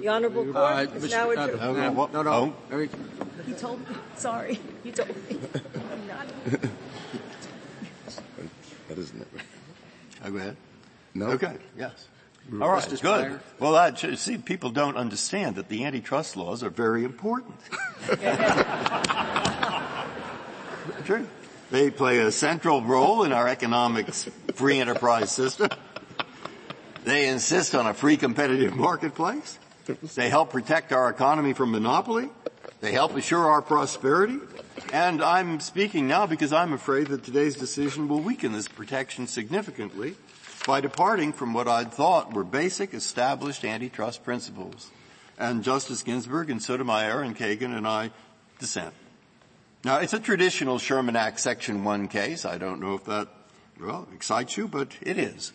The Honorable Court Uh, is now adjourned. uh, No, no, no, no. no. He told me. Sorry. He told me. I'm not. That isn't it. Oh, go ahead. No. Okay, yes. All right, Justice good. Breyer? Well, I see, people don't understand that the antitrust laws are very important. True. They play a central role in our economics free enterprise system. They insist on a free competitive marketplace. They help protect our economy from monopoly. They help assure our prosperity. And I'm speaking now because I'm afraid that today's decision will weaken this protection significantly by departing from what I'd thought were basic established antitrust principles. And Justice Ginsburg and Sotomayor and Kagan and I dissent. Now, it's a traditional Sherman Act Section 1 case. I don't know if that, well, excites you, but it is.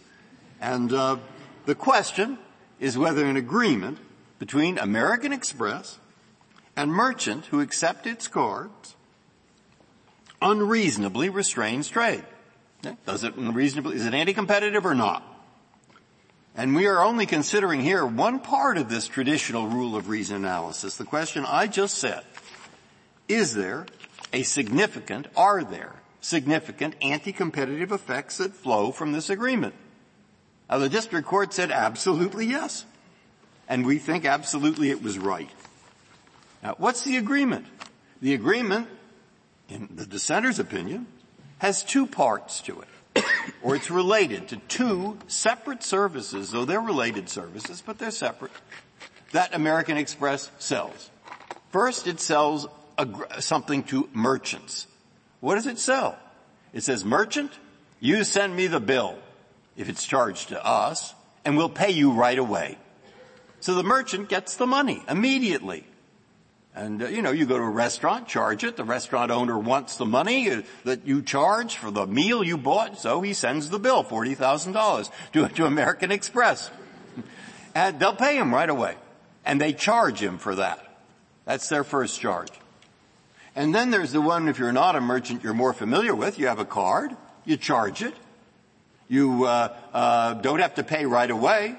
And uh, the question is whether an agreement between American Express and merchant who accept its cards unreasonably restrains trade. Does it unreasonably, is it anti-competitive or not? And we are only considering here one part of this traditional rule of reason analysis. The question I just said, is there a significant, are there significant anti-competitive effects that flow from this agreement? Now the district court said absolutely yes. And we think absolutely it was right. Now what's the agreement? The agreement, in the dissenter's opinion, has two parts to it. or it's related to two separate services, though they're related services, but they're separate, that American Express sells. First, it sells a, something to merchants. What does it sell? It says, merchant, you send me the bill if it's charged to us, and we'll pay you right away. So the merchant gets the money immediately. And, uh, you know, you go to a restaurant, charge it, the restaurant owner wants the money uh, that you charge for the meal you bought, so he sends the bill, $40,000, to, to American Express. And they'll pay him right away. And they charge him for that. That's their first charge. And then there's the one, if you're not a merchant you're more familiar with, you have a card, you charge it, you uh, uh, don't have to pay right away,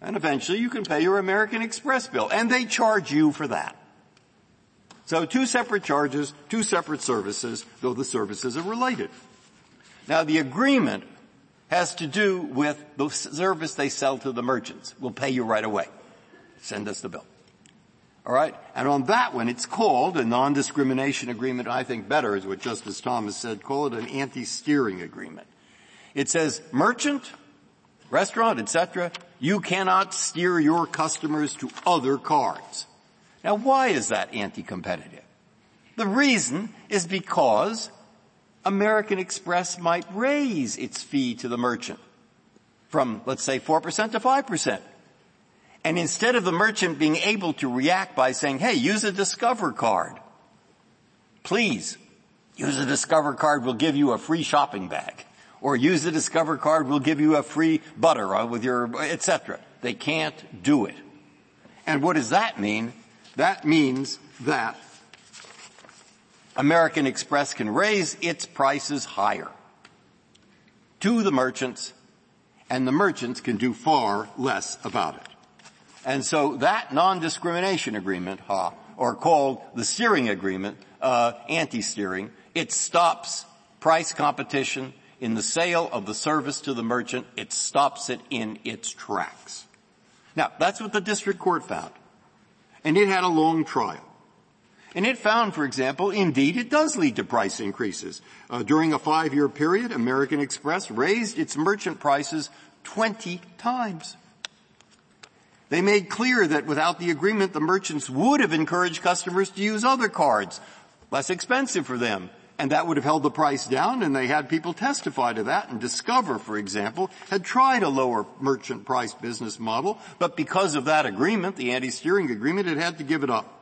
and eventually you can pay your American Express bill, and they charge you for that. So two separate charges, two separate services, though the services are related. Now the agreement has to do with the service they sell to the merchants. We'll pay you right away. Send us the bill. Alright? And on that one, it's called a non-discrimination agreement. I think better is what Justice Thomas said. Call it an anti-steering agreement. It says, merchant, restaurant, etc., you cannot steer your customers to other cards. Now why is that anti-competitive? The reason is because American Express might raise its fee to the merchant from, let's say, 4% to 5%. And instead of the merchant being able to react by saying, hey, use a Discover card. Please, use a Discover card, we'll give you a free shopping bag. Or use a Discover card, we'll give you a free butter uh, with your, etc. They can't do it. And what does that mean? That means that American Express can raise its prices higher to the merchants and the merchants can do far less about it. And so that non-discrimination agreement, ha, or called the steering agreement, uh, anti-steering, it stops price competition in the sale of the service to the merchant. It stops it in its tracks. Now, that's what the district court found. And it had a long trial. And it found, for example, indeed it does lead to price increases. Uh, during a five-year period, American Express raised its merchant prices 20 times. They made clear that without the agreement, the merchants would have encouraged customers to use other cards, less expensive for them. And that would have held the price down, and they had people testify to that. And Discover, for example, had tried a lower merchant price business model, but because of that agreement, the anti-steering agreement, it had to give it up.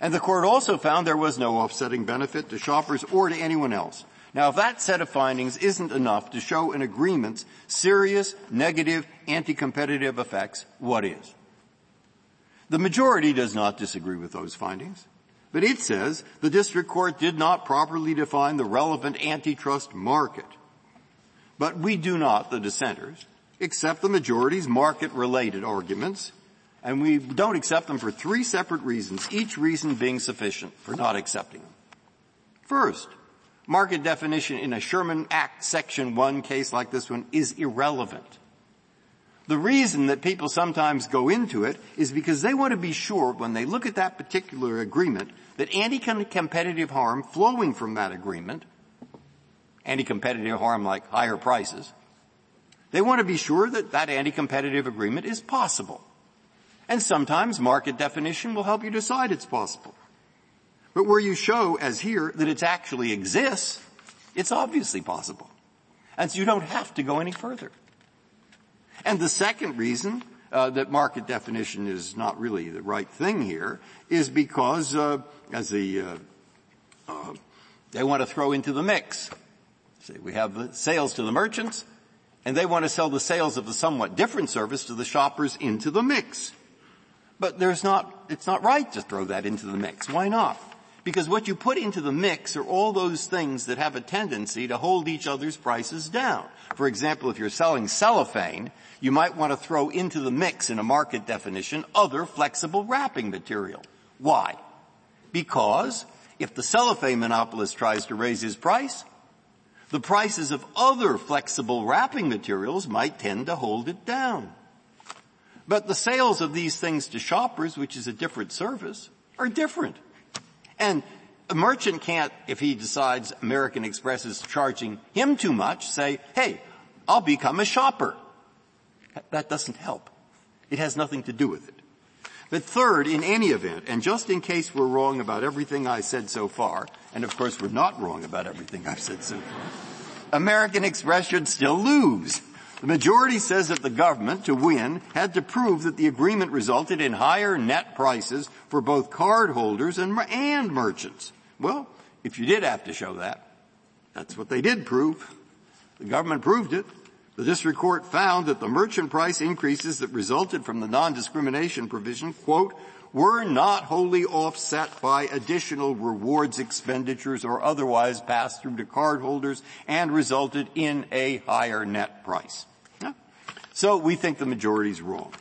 And the court also found there was no offsetting benefit to shoppers or to anyone else. Now if that set of findings isn't enough to show an agreement's serious, negative, anti-competitive effects, what is? The majority does not disagree with those findings, but it says the district court did not properly define the relevant antitrust market. But we do not, the dissenters, accept the majority's market-related arguments And we don't accept them for three separate reasons, each reason being sufficient for not accepting them. First, market definition in a Sherman Act Section 1 case like this one is irrelevant. The reason that people sometimes go into it is because they want to be sure when they look at that particular agreement that anti-competitive harm flowing from that agreement, anti-competitive harm like higher prices, they want to be sure that that anti-competitive agreement is possible. And sometimes market definition will help you decide it's possible. But where you show, as here, that it actually exists, it's obviously possible. And so you don't have to go any further. And the second reason uh, that market definition is not really the right thing here is because, uh, as the uh, uh they want to throw into the mix. See, we have the sales to the merchants, and they want to sell the sales of the somewhat different service to the shoppers into the mix. But there's not, it's not right to throw that into the mix. Why not? Because what you put into the mix are all those things that have a tendency to hold each other's prices down. For example, if you're selling cellophane, you might want to throw into the mix in a market definition other flexible wrapping material. Why? Because if the cellophane monopolist tries to raise his price, the prices of other flexible wrapping materials might tend to hold it down. But the sales of these things to shoppers, which is a different service, are different. And a merchant can't, if he decides American Express is charging him too much, say, hey, I'll become a shopper. That doesn't help. It has nothing to do with it. But third, in any event, and just in case we're wrong about everything I said so far, and of course we're not wrong about everything I've said so far, American Express should still lose. The majority says that the government, to win, had to prove that the agreement resulted in higher net prices for both cardholders and, and merchants. Well, if you did have to show that, that's what they did prove. The government proved it. The district court found that the merchant price increases that resulted from the non-discrimination provision, quote, were not wholly offset by additional rewards expenditures or otherwise passed through to cardholders and resulted in a higher net price. So we think the majority is wrong.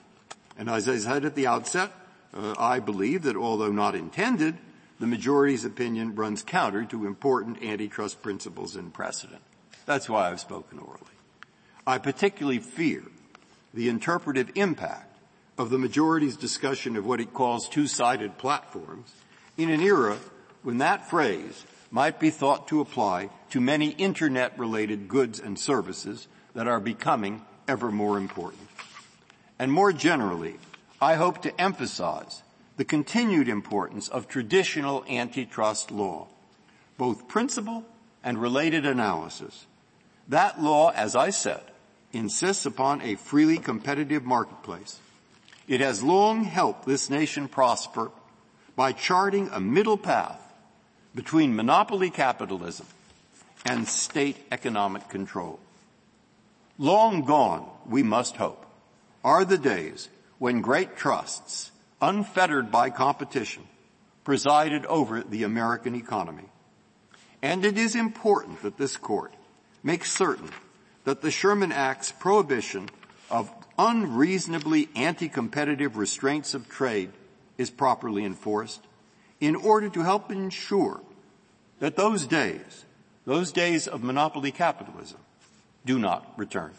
And as I said at the outset, uh, I believe that although not intended, the majority's opinion runs counter to important antitrust principles and precedent. That's why I've spoken orally. I particularly fear the interpretive impact of the majority's discussion of what it calls two-sided platforms in an era when that phrase might be thought to apply to many internet-related goods and services that are becoming ever more important. And more generally, I hope to emphasize the continued importance of traditional antitrust law, both principle and related analysis. That law, as I said, insists upon a freely competitive marketplace. It has long helped this nation prosper by charting a middle path between monopoly capitalism and state economic control. Long gone, we must hope, are the days when great trusts, unfettered by competition, presided over the American economy. And it is important that this court make certain that the Sherman Act's prohibition of unreasonably anti-competitive restraints of trade is properly enforced in order to help ensure that those days, those days of monopoly capitalism, do not return.